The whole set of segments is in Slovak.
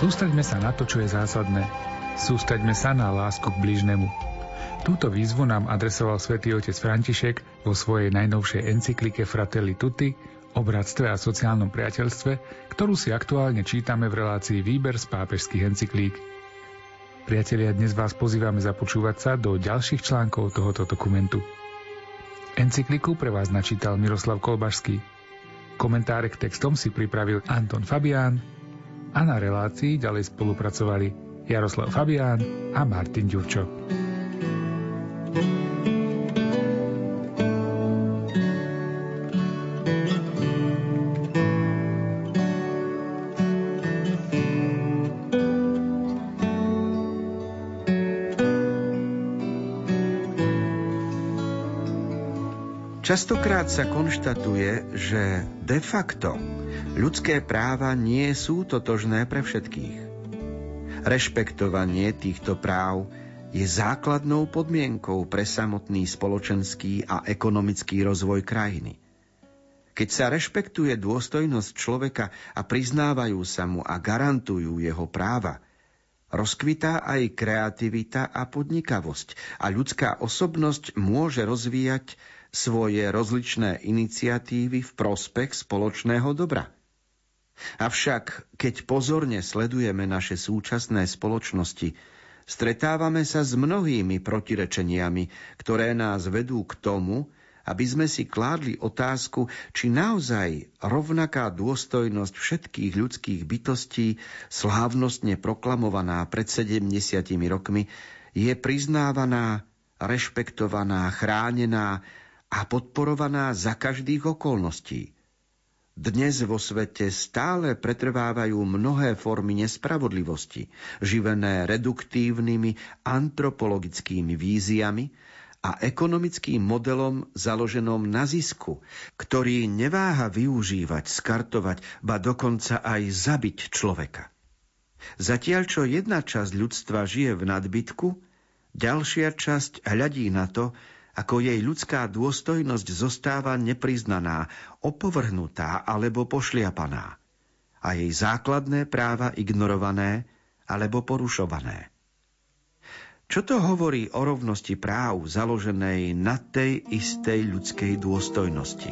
Sústaďme sa na to, čo je zásadné. Sústaďme sa na lásku k bližnemu. Túto výzvu nám adresoval svätý otec František vo svojej najnovšej encyklike Fratelli Tutti o bratstve a sociálnom priateľstve, ktorú si aktuálne čítame v relácii Výber z pápežských encyklík. Priatelia, dnes vás pozývame započúvať sa do ďalších článkov tohoto dokumentu. Encykliku pre vás načítal Miroslav Kolbašský. Komentáre k textom si pripravil Anton Fabián a na relácii ďalej spolupracovali Jaroslav Fabián a Martin Ďurčo. Častokrát sa konštatuje, že de facto ľudské práva nie sú totožné pre všetkých. Rešpektovanie týchto práv je základnou podmienkou pre samotný spoločenský a ekonomický rozvoj krajiny. Keď sa rešpektuje dôstojnosť človeka a priznávajú sa mu a garantujú jeho práva, rozkvitá aj kreativita a podnikavosť a ľudská osobnosť môže rozvíjať svoje rozličné iniciatívy v prospech spoločného dobra. Avšak, keď pozorne sledujeme naše súčasné spoločnosti, stretávame sa s mnohými protirečeniami, ktoré nás vedú k tomu, aby sme si kládli otázku, či naozaj rovnaká dôstojnosť všetkých ľudských bytostí, slávnostne proklamovaná pred 70 rokmi, je priznávaná, rešpektovaná, chránená a podporovaná za každých okolností. Dnes vo svete stále pretrvávajú mnohé formy nespravodlivosti, živené reduktívnymi antropologickými víziami a ekonomickým modelom založenom na zisku, ktorý neváha využívať, skartovať, ba dokonca aj zabiť človeka. Zatiaľ, čo jedna časť ľudstva žije v nadbytku, ďalšia časť hľadí na to, ako jej ľudská dôstojnosť zostáva nepriznaná, opovrhnutá alebo pošliapaná a jej základné práva ignorované alebo porušované. Čo to hovorí o rovnosti práv založenej na tej istej ľudskej dôstojnosti?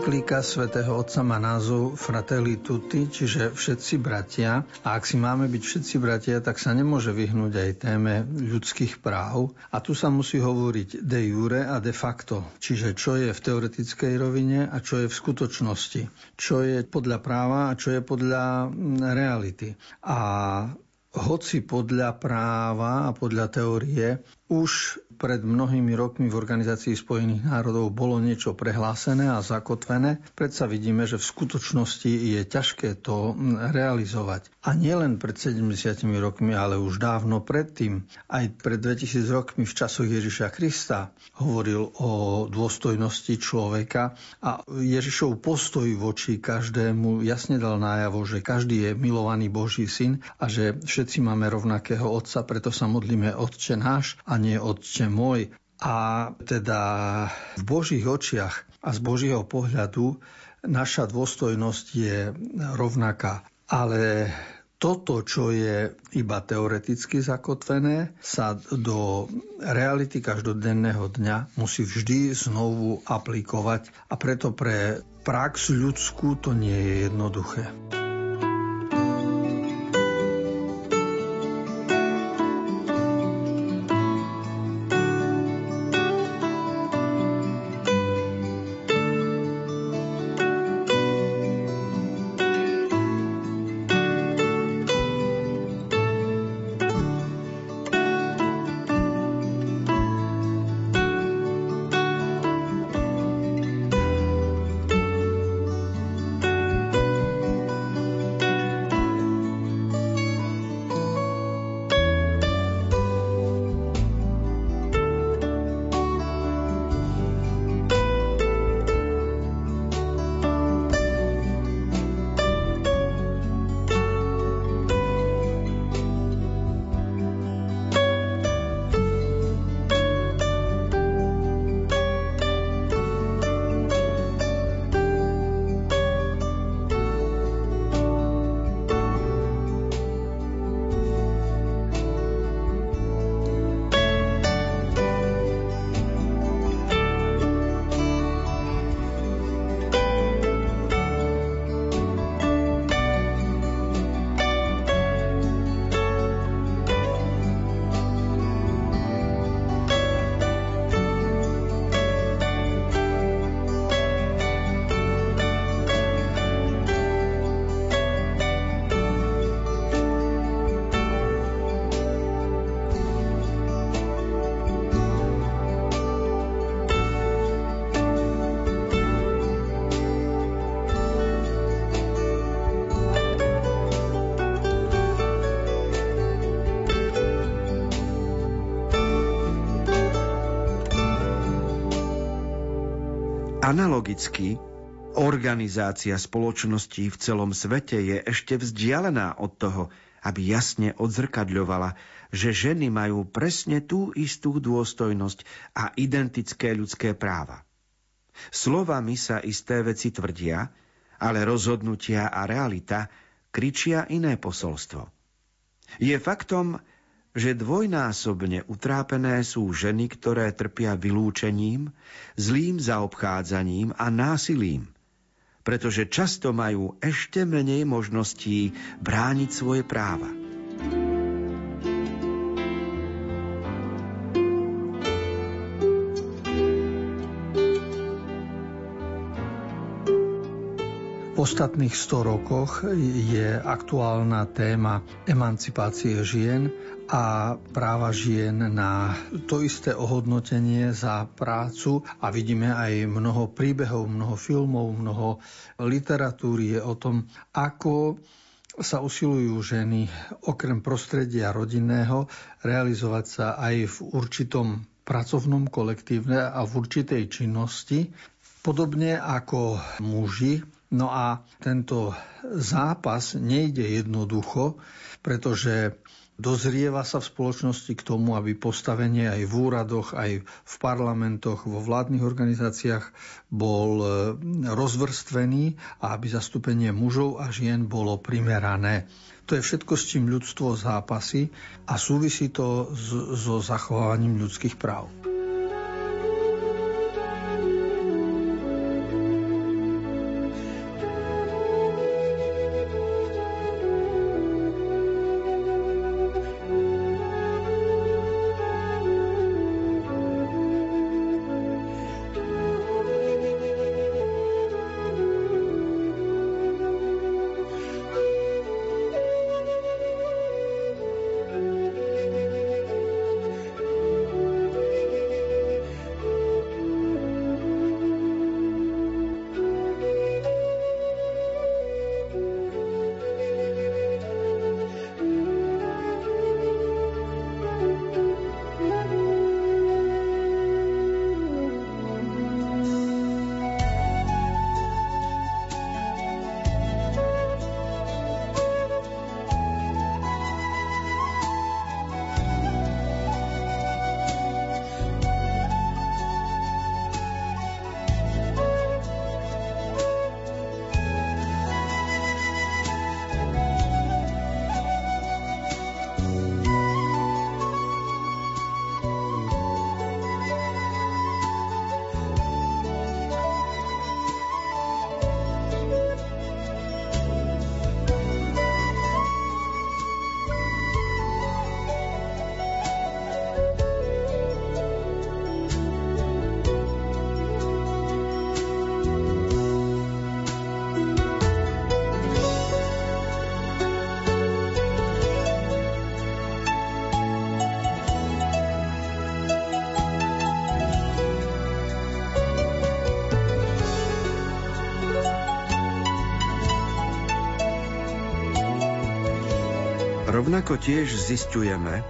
Encyklíka svätého Otca má názov Fratelli Tutti, čiže všetci bratia. A ak si máme byť všetci bratia, tak sa nemôže vyhnúť aj téme ľudských práv. A tu sa musí hovoriť de jure a de facto, čiže čo je v teoretickej rovine a čo je v skutočnosti. Čo je podľa práva a čo je podľa mm, reality. A hoci podľa práva a podľa teórie už pred mnohými rokmi v Organizácii spojených národov bolo niečo prehlásené a zakotvené, predsa vidíme, že v skutočnosti je ťažké to realizovať. A nielen pred 70 rokmi, ale už dávno predtým, aj pred 2000 rokmi v časoch Ježiša Krista hovoril o dôstojnosti človeka a Ježišov postoj voči každému jasne dal nájavo, že každý je milovaný Boží syn a že všetci máme rovnakého Otca, preto sa modlíme Otče náš a nie Otče môj. A teda v Božích očiach a z Božieho pohľadu naša dôstojnosť je rovnaká. Ale toto, čo je iba teoreticky zakotvené, sa do reality každodenného dňa musí vždy znovu aplikovať a preto pre prax ľudskú to nie je jednoduché. Analogicky, organizácia spoločností v celom svete je ešte vzdialená od toho, aby jasne odzrkadľovala, že ženy majú presne tú istú dôstojnosť a identické ľudské práva. Slovami sa isté veci tvrdia, ale rozhodnutia a realita kričia iné posolstvo. Je faktom, že dvojnásobne utrápené sú ženy, ktoré trpia vylúčením, zlým zaobchádzaním a násilím, pretože často majú ešte menej možností brániť svoje práva. ostatných 100 rokoch je aktuálna téma emancipácie žien a práva žien na to isté ohodnotenie za prácu. A vidíme aj mnoho príbehov, mnoho filmov, mnoho literatúry je o tom, ako sa usilujú ženy okrem prostredia rodinného realizovať sa aj v určitom pracovnom kolektívne a v určitej činnosti, podobne ako muži. No a tento zápas nejde jednoducho, pretože dozrieva sa v spoločnosti k tomu, aby postavenie aj v úradoch, aj v parlamentoch, vo vládnych organizáciách bol e, rozvrstvený a aby zastúpenie mužov a žien bolo primerané. To je všetko, s čím ľudstvo zápasí a súvisí to so zachovávaním ľudských práv. Rovnako tiež zistujeme,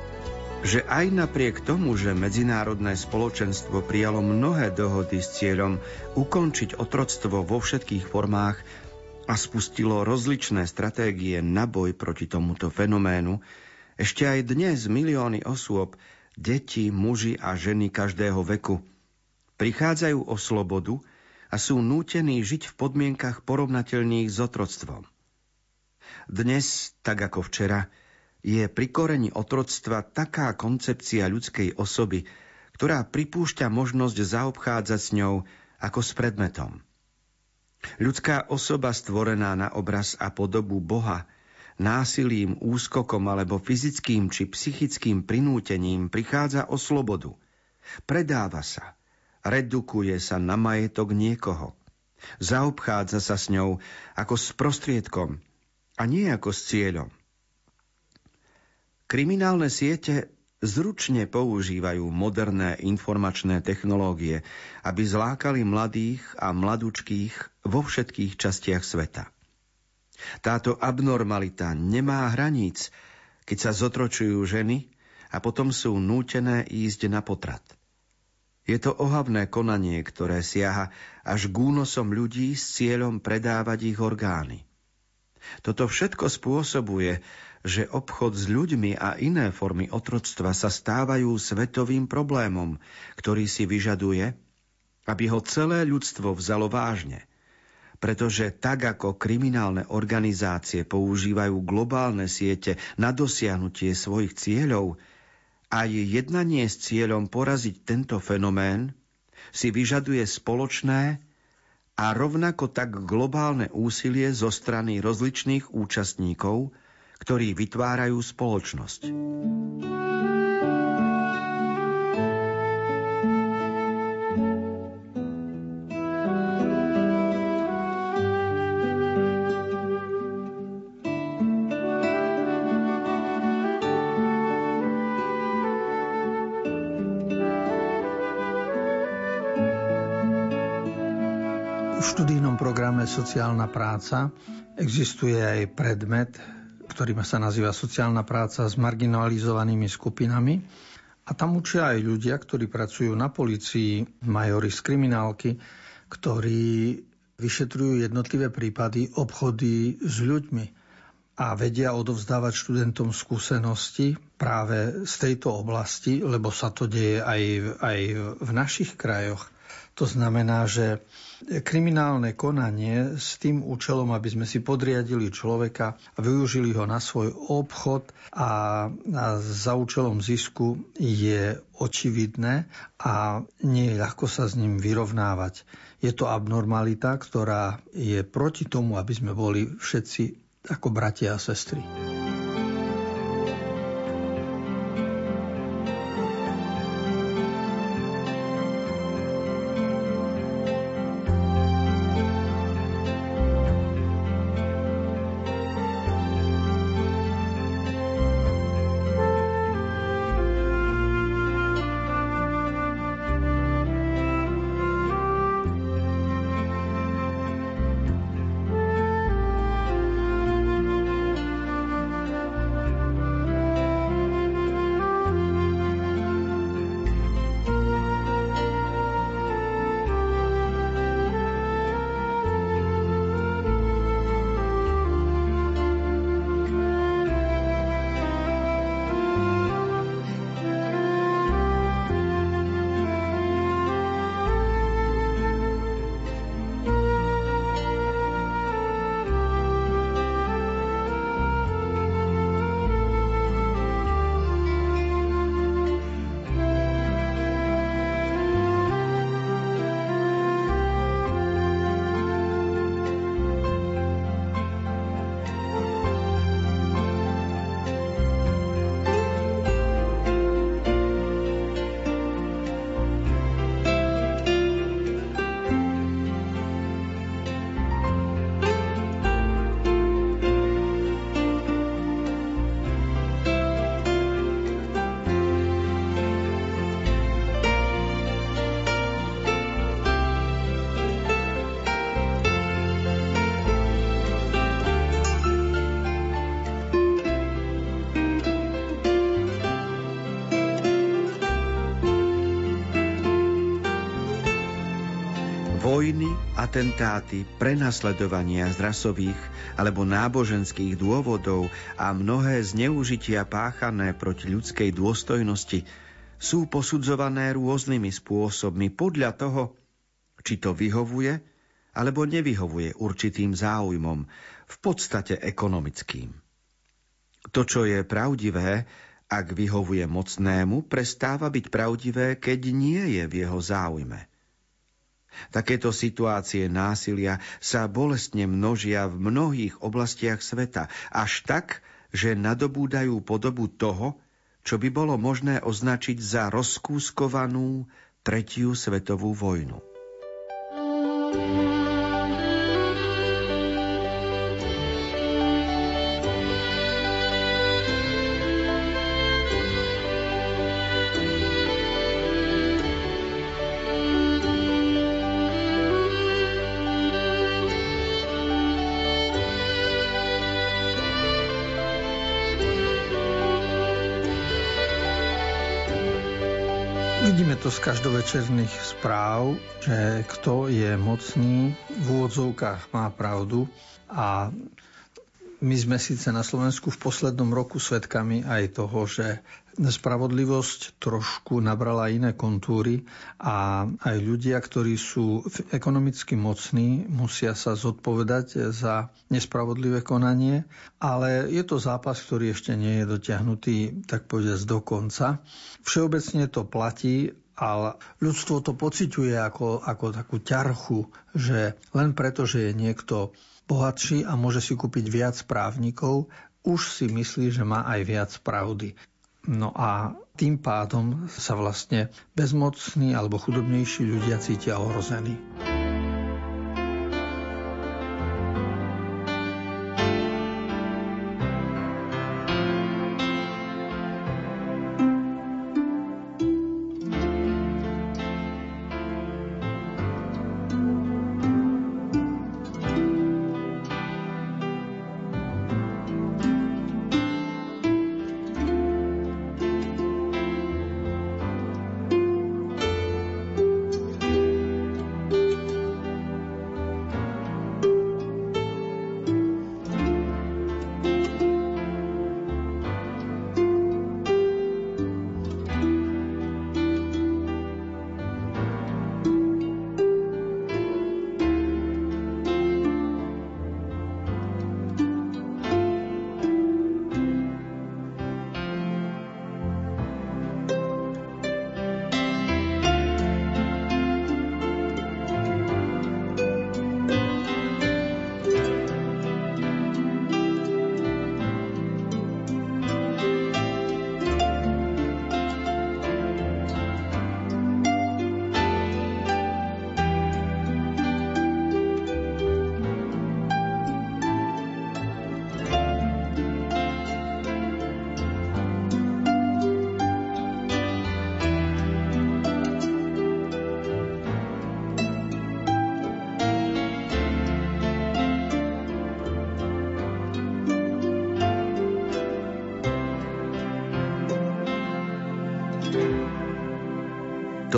že aj napriek tomu, že medzinárodné spoločenstvo prijalo mnohé dohody s cieľom ukončiť otroctvo vo všetkých formách a spustilo rozličné stratégie na boj proti tomuto fenoménu, ešte aj dnes milióny osôb, deti, muži a ženy každého veku, prichádzajú o slobodu a sú nútení žiť v podmienkach porovnateľných s otroctvom. Dnes, tak ako včera, je pri koreni otroctva taká koncepcia ľudskej osoby, ktorá pripúšťa možnosť zaobchádzať s ňou ako s predmetom. Ľudská osoba stvorená na obraz a podobu Boha násilím, úskokom alebo fyzickým či psychickým prinútením prichádza o slobodu. Predáva sa, redukuje sa na majetok niekoho. Zaobchádza sa s ňou ako s prostriedkom a nie ako s cieľom. Kriminálne siete zručne používajú moderné informačné technológie, aby zlákali mladých a mladučkých vo všetkých častiach sveta. Táto abnormalita nemá hraníc, keď sa zotročujú ženy a potom sú nútené ísť na potrat. Je to ohavné konanie, ktoré siaha až k únosom ľudí s cieľom predávať ich orgány. Toto všetko spôsobuje, že obchod s ľuďmi a iné formy otroctva sa stávajú svetovým problémom, ktorý si vyžaduje, aby ho celé ľudstvo vzalo vážne. Pretože tak ako kriminálne organizácie používajú globálne siete na dosiahnutie svojich cieľov, aj jednanie s cieľom poraziť tento fenomén si vyžaduje spoločné a rovnako tak globálne úsilie zo strany rozličných účastníkov, ktorí vytvárajú spoločnosť. programe Sociálna práca existuje aj predmet, ktorý sa nazýva Sociálna práca s marginalizovanými skupinami. A tam učia aj ľudia, ktorí pracujú na policii, majori z kriminálky, ktorí vyšetrujú jednotlivé prípady obchody s ľuďmi a vedia odovzdávať študentom skúsenosti práve z tejto oblasti, lebo sa to deje aj, aj v našich krajoch. To znamená, že kriminálne konanie s tým účelom, aby sme si podriadili človeka a využili ho na svoj obchod a, a za účelom zisku je očividné a nie je ľahko sa s ním vyrovnávať. Je to abnormalita, ktorá je proti tomu, aby sme boli všetci ako bratia a sestry. Atentáty, prenasledovania z rasových alebo náboženských dôvodov a mnohé zneužitia páchané proti ľudskej dôstojnosti sú posudzované rôznymi spôsobmi podľa toho, či to vyhovuje alebo nevyhovuje určitým záujmom, v podstate ekonomickým. To, čo je pravdivé, ak vyhovuje mocnému, prestáva byť pravdivé, keď nie je v jeho záujme. Takéto situácie násilia sa bolestne množia v mnohých oblastiach sveta, až tak, že nadobúdajú podobu toho, čo by bolo možné označiť za rozkúskovanú tretiu svetovú vojnu. thank you z každovečerných správ, že kto je mocný, v úvodzovkách má pravdu a my sme síce na Slovensku v poslednom roku svedkami aj toho, že spravodlivosť trošku nabrala iné kontúry a aj ľudia, ktorí sú ekonomicky mocní, musia sa zodpovedať za nespravodlivé konanie, ale je to zápas, ktorý ešte nie je dotiahnutý, tak povedať, do konca. Všeobecne to platí, ale ľudstvo to pociťuje ako, ako takú ťarchu, že len preto, že je niekto bohatší a môže si kúpiť viac právnikov, už si myslí, že má aj viac pravdy. No a tým pádom sa vlastne bezmocní alebo chudobnejší ľudia cítia ohrození.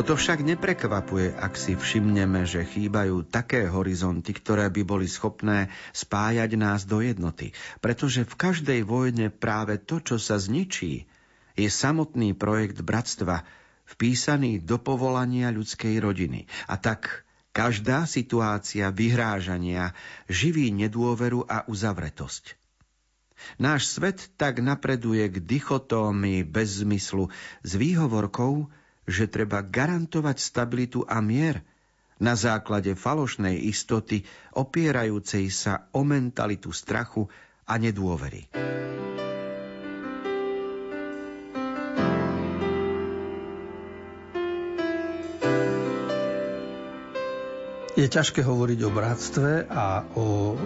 Toto však neprekvapuje, ak si všimneme, že chýbajú také horizonty, ktoré by boli schopné spájať nás do jednoty. Pretože v každej vojne práve to, čo sa zničí, je samotný projekt bratstva, vpísaný do povolania ľudskej rodiny. A tak každá situácia vyhrážania živí nedôveru a uzavretosť. Náš svet tak napreduje k dichotómii bez zmyslu s výhovorkou, že treba garantovať stabilitu a mier na základe falošnej istoty opierajúcej sa o mentalitu strachu a nedôvery. Je ťažké hovoriť o bratstve a o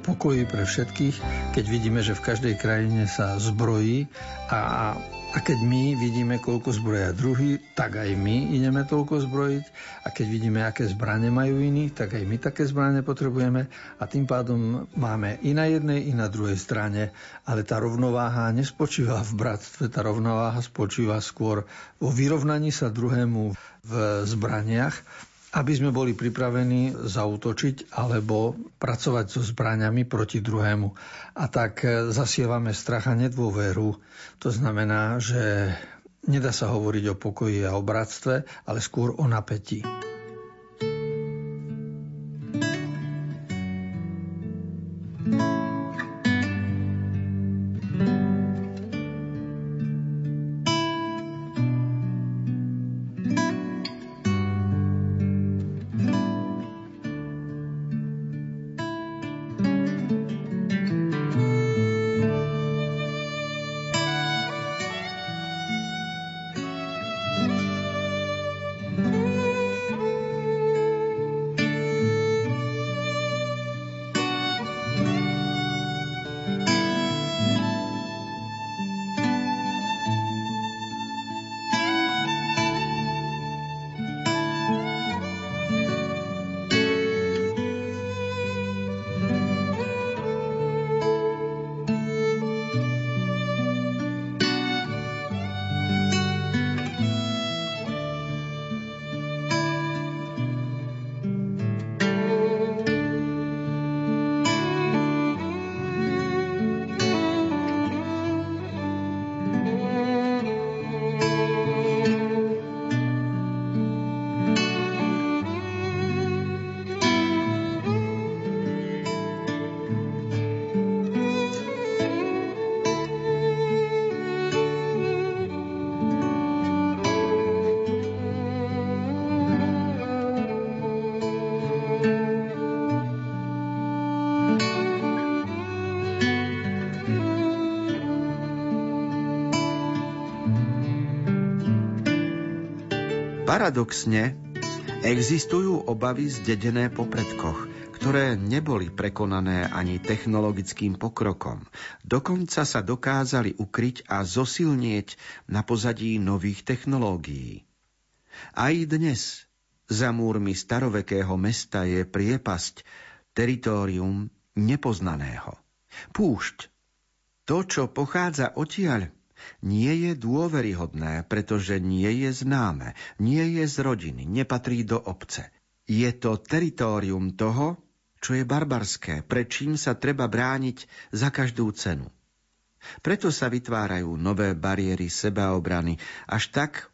pokoji pre všetkých, keď vidíme, že v každej krajine sa zbrojí a a keď my vidíme, koľko zbroja druhý, tak aj my ideme toľko zbrojiť. A keď vidíme, aké zbranie majú iní, tak aj my také zbranie potrebujeme. A tým pádom máme i na jednej, i na druhej strane. Ale tá rovnováha nespočíva v bratstve, tá rovnováha spočíva skôr vo vyrovnaní sa druhému v zbraniach aby sme boli pripravení zautočiť alebo pracovať so zbraniami proti druhému. A tak zasievame strach a nedôveru. To znamená, že nedá sa hovoriť o pokoji a o bratstve, ale skôr o napätí. Paradoxne, existujú obavy zdedené po predkoch, ktoré neboli prekonané ani technologickým pokrokom. Dokonca sa dokázali ukryť a zosilnieť na pozadí nových technológií. Aj dnes za múrmi starovekého mesta je priepasť, teritorium nepoznaného. Púšť. To, čo pochádza odtiaľ, nie je dôveryhodné, pretože nie je známe, nie je z rodiny, nepatrí do obce. Je to teritorium toho, čo je barbarské, pred čím sa treba brániť za každú cenu. Preto sa vytvárajú nové bariéry sebaobrany, až tak,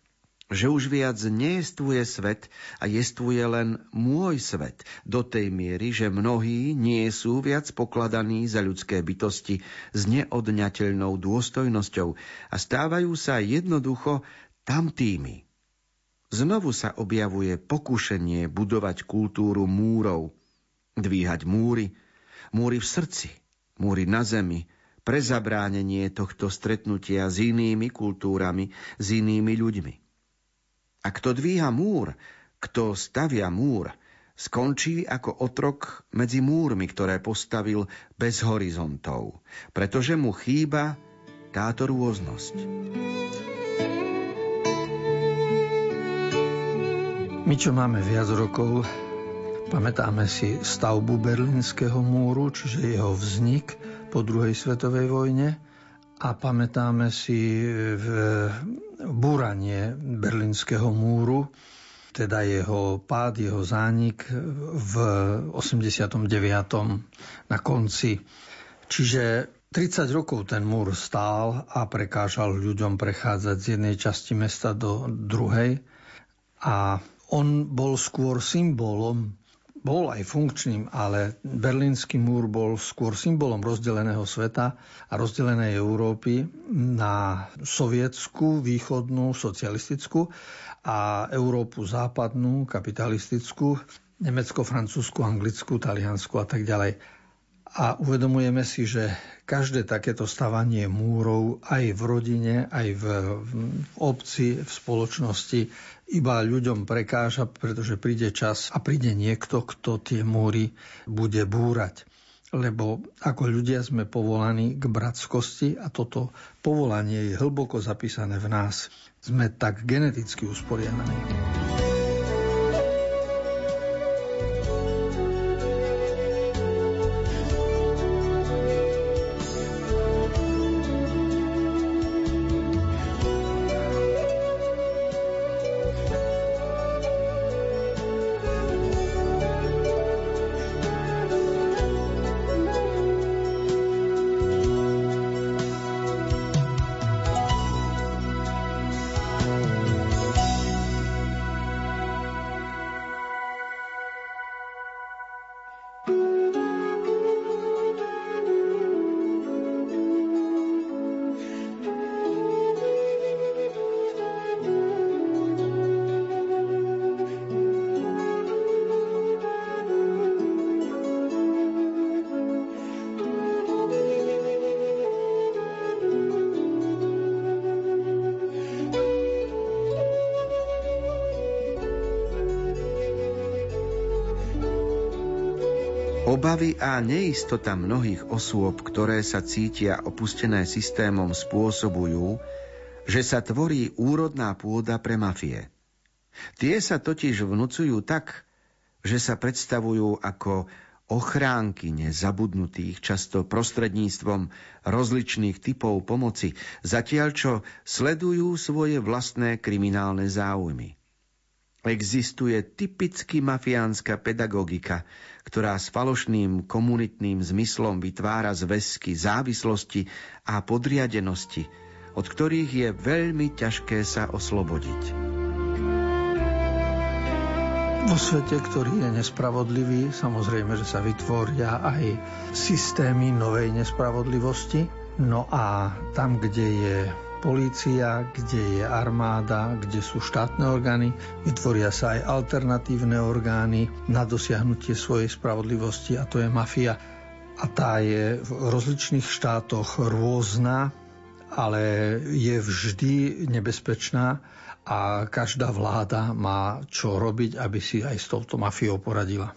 že už viac nejestvuje svet a jestvuje len môj svet do tej miery, že mnohí nie sú viac pokladaní za ľudské bytosti s neodňateľnou dôstojnosťou a stávajú sa jednoducho tamtými. Znovu sa objavuje pokušenie budovať kultúru múrov, dvíhať múry, múry v srdci, múry na zemi, pre zabránenie tohto stretnutia s inými kultúrami, s inými ľuďmi. A kto dvíha múr, kto stavia múr, skončí ako otrok medzi múrmi, ktoré postavil bez horizontov, pretože mu chýba táto rôznosť. My, čo máme viac rokov, Pamätáme si stavbu Berlínskeho múru, čiže jeho vznik po druhej svetovej vojne a pamätáme si v búranie Berlínskeho múru, teda jeho pád, jeho zánik v 89. na konci. Čiže 30 rokov ten múr stál a prekážal ľuďom prechádzať z jednej časti mesta do druhej a on bol skôr symbolom bol aj funkčným, ale Berlínsky múr bol skôr symbolom rozdeleného sveta a rozdelenej Európy na sovietskú, východnú, socialistickú a Európu západnú, kapitalistickú, Nemecko, Francúzsku, Anglicku, Taliansku a tak ďalej. A uvedomujeme si, že každé takéto stavanie múrov aj v rodine, aj v, v obci, v spoločnosti iba ľuďom prekáža, pretože príde čas a príde niekto, kto tie múry bude búrať. Lebo ako ľudia sme povolaní k bratskosti a toto povolanie je hlboko zapísané v nás. Sme tak geneticky usporiadaní. Obavy a neistota mnohých osôb, ktoré sa cítia opustené systémom, spôsobujú, že sa tvorí úrodná pôda pre mafie. Tie sa totiž vnúcujú tak, že sa predstavujú ako ochránky nezabudnutých, často prostredníctvom rozličných typov pomoci, zatiaľ čo sledujú svoje vlastné kriminálne záujmy. Existuje typicky mafiánska pedagogika, ktorá s falošným komunitným zmyslom vytvára zväzky závislosti a podriadenosti, od ktorých je veľmi ťažké sa oslobodiť. Vo svete, ktorý je nespravodlivý, samozrejme, že sa vytvoria aj systémy novej nespravodlivosti. No a tam, kde je polícia, kde je armáda, kde sú štátne orgány, vytvoria sa aj alternatívne orgány na dosiahnutie svojej spravodlivosti a to je mafia. A tá je v rozličných štátoch rôzna, ale je vždy nebezpečná a každá vláda má čo robiť, aby si aj s touto mafiou poradila.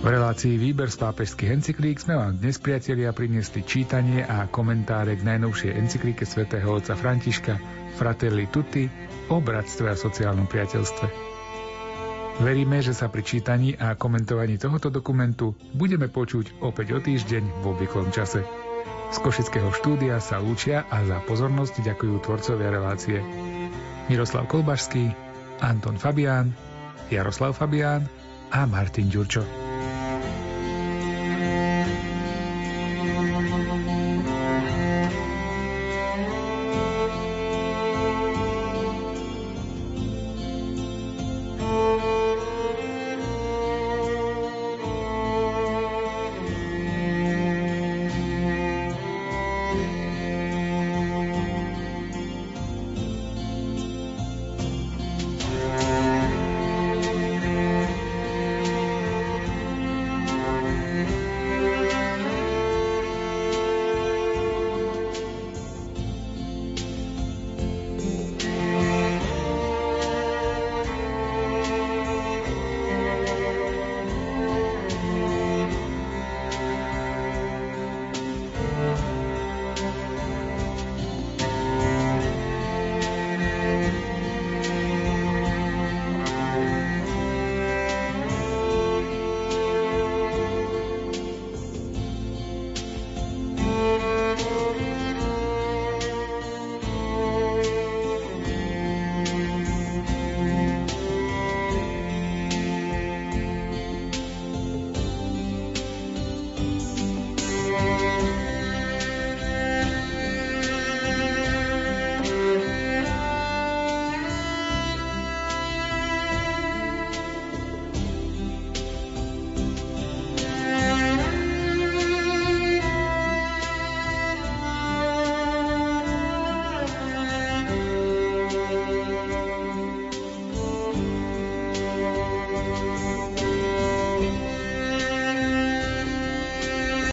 V relácii Výber z pápežských encyklík sme vám dnes, priatelia, priniesli čítanie a komentáre k najnovšej encyklíke svätého otca Františka Fratelli Tutti o bratstve a sociálnom priateľstve. Veríme, že sa pri čítaní a komentovaní tohoto dokumentu budeme počuť opäť o týždeň v obvyklom čase. Z Košického štúdia sa lúčia a za pozornosť ďakujú tvorcovia relácie Miroslav Kolbašský, Anton Fabián, Jaroslav Fabián a Martin Ďurčo.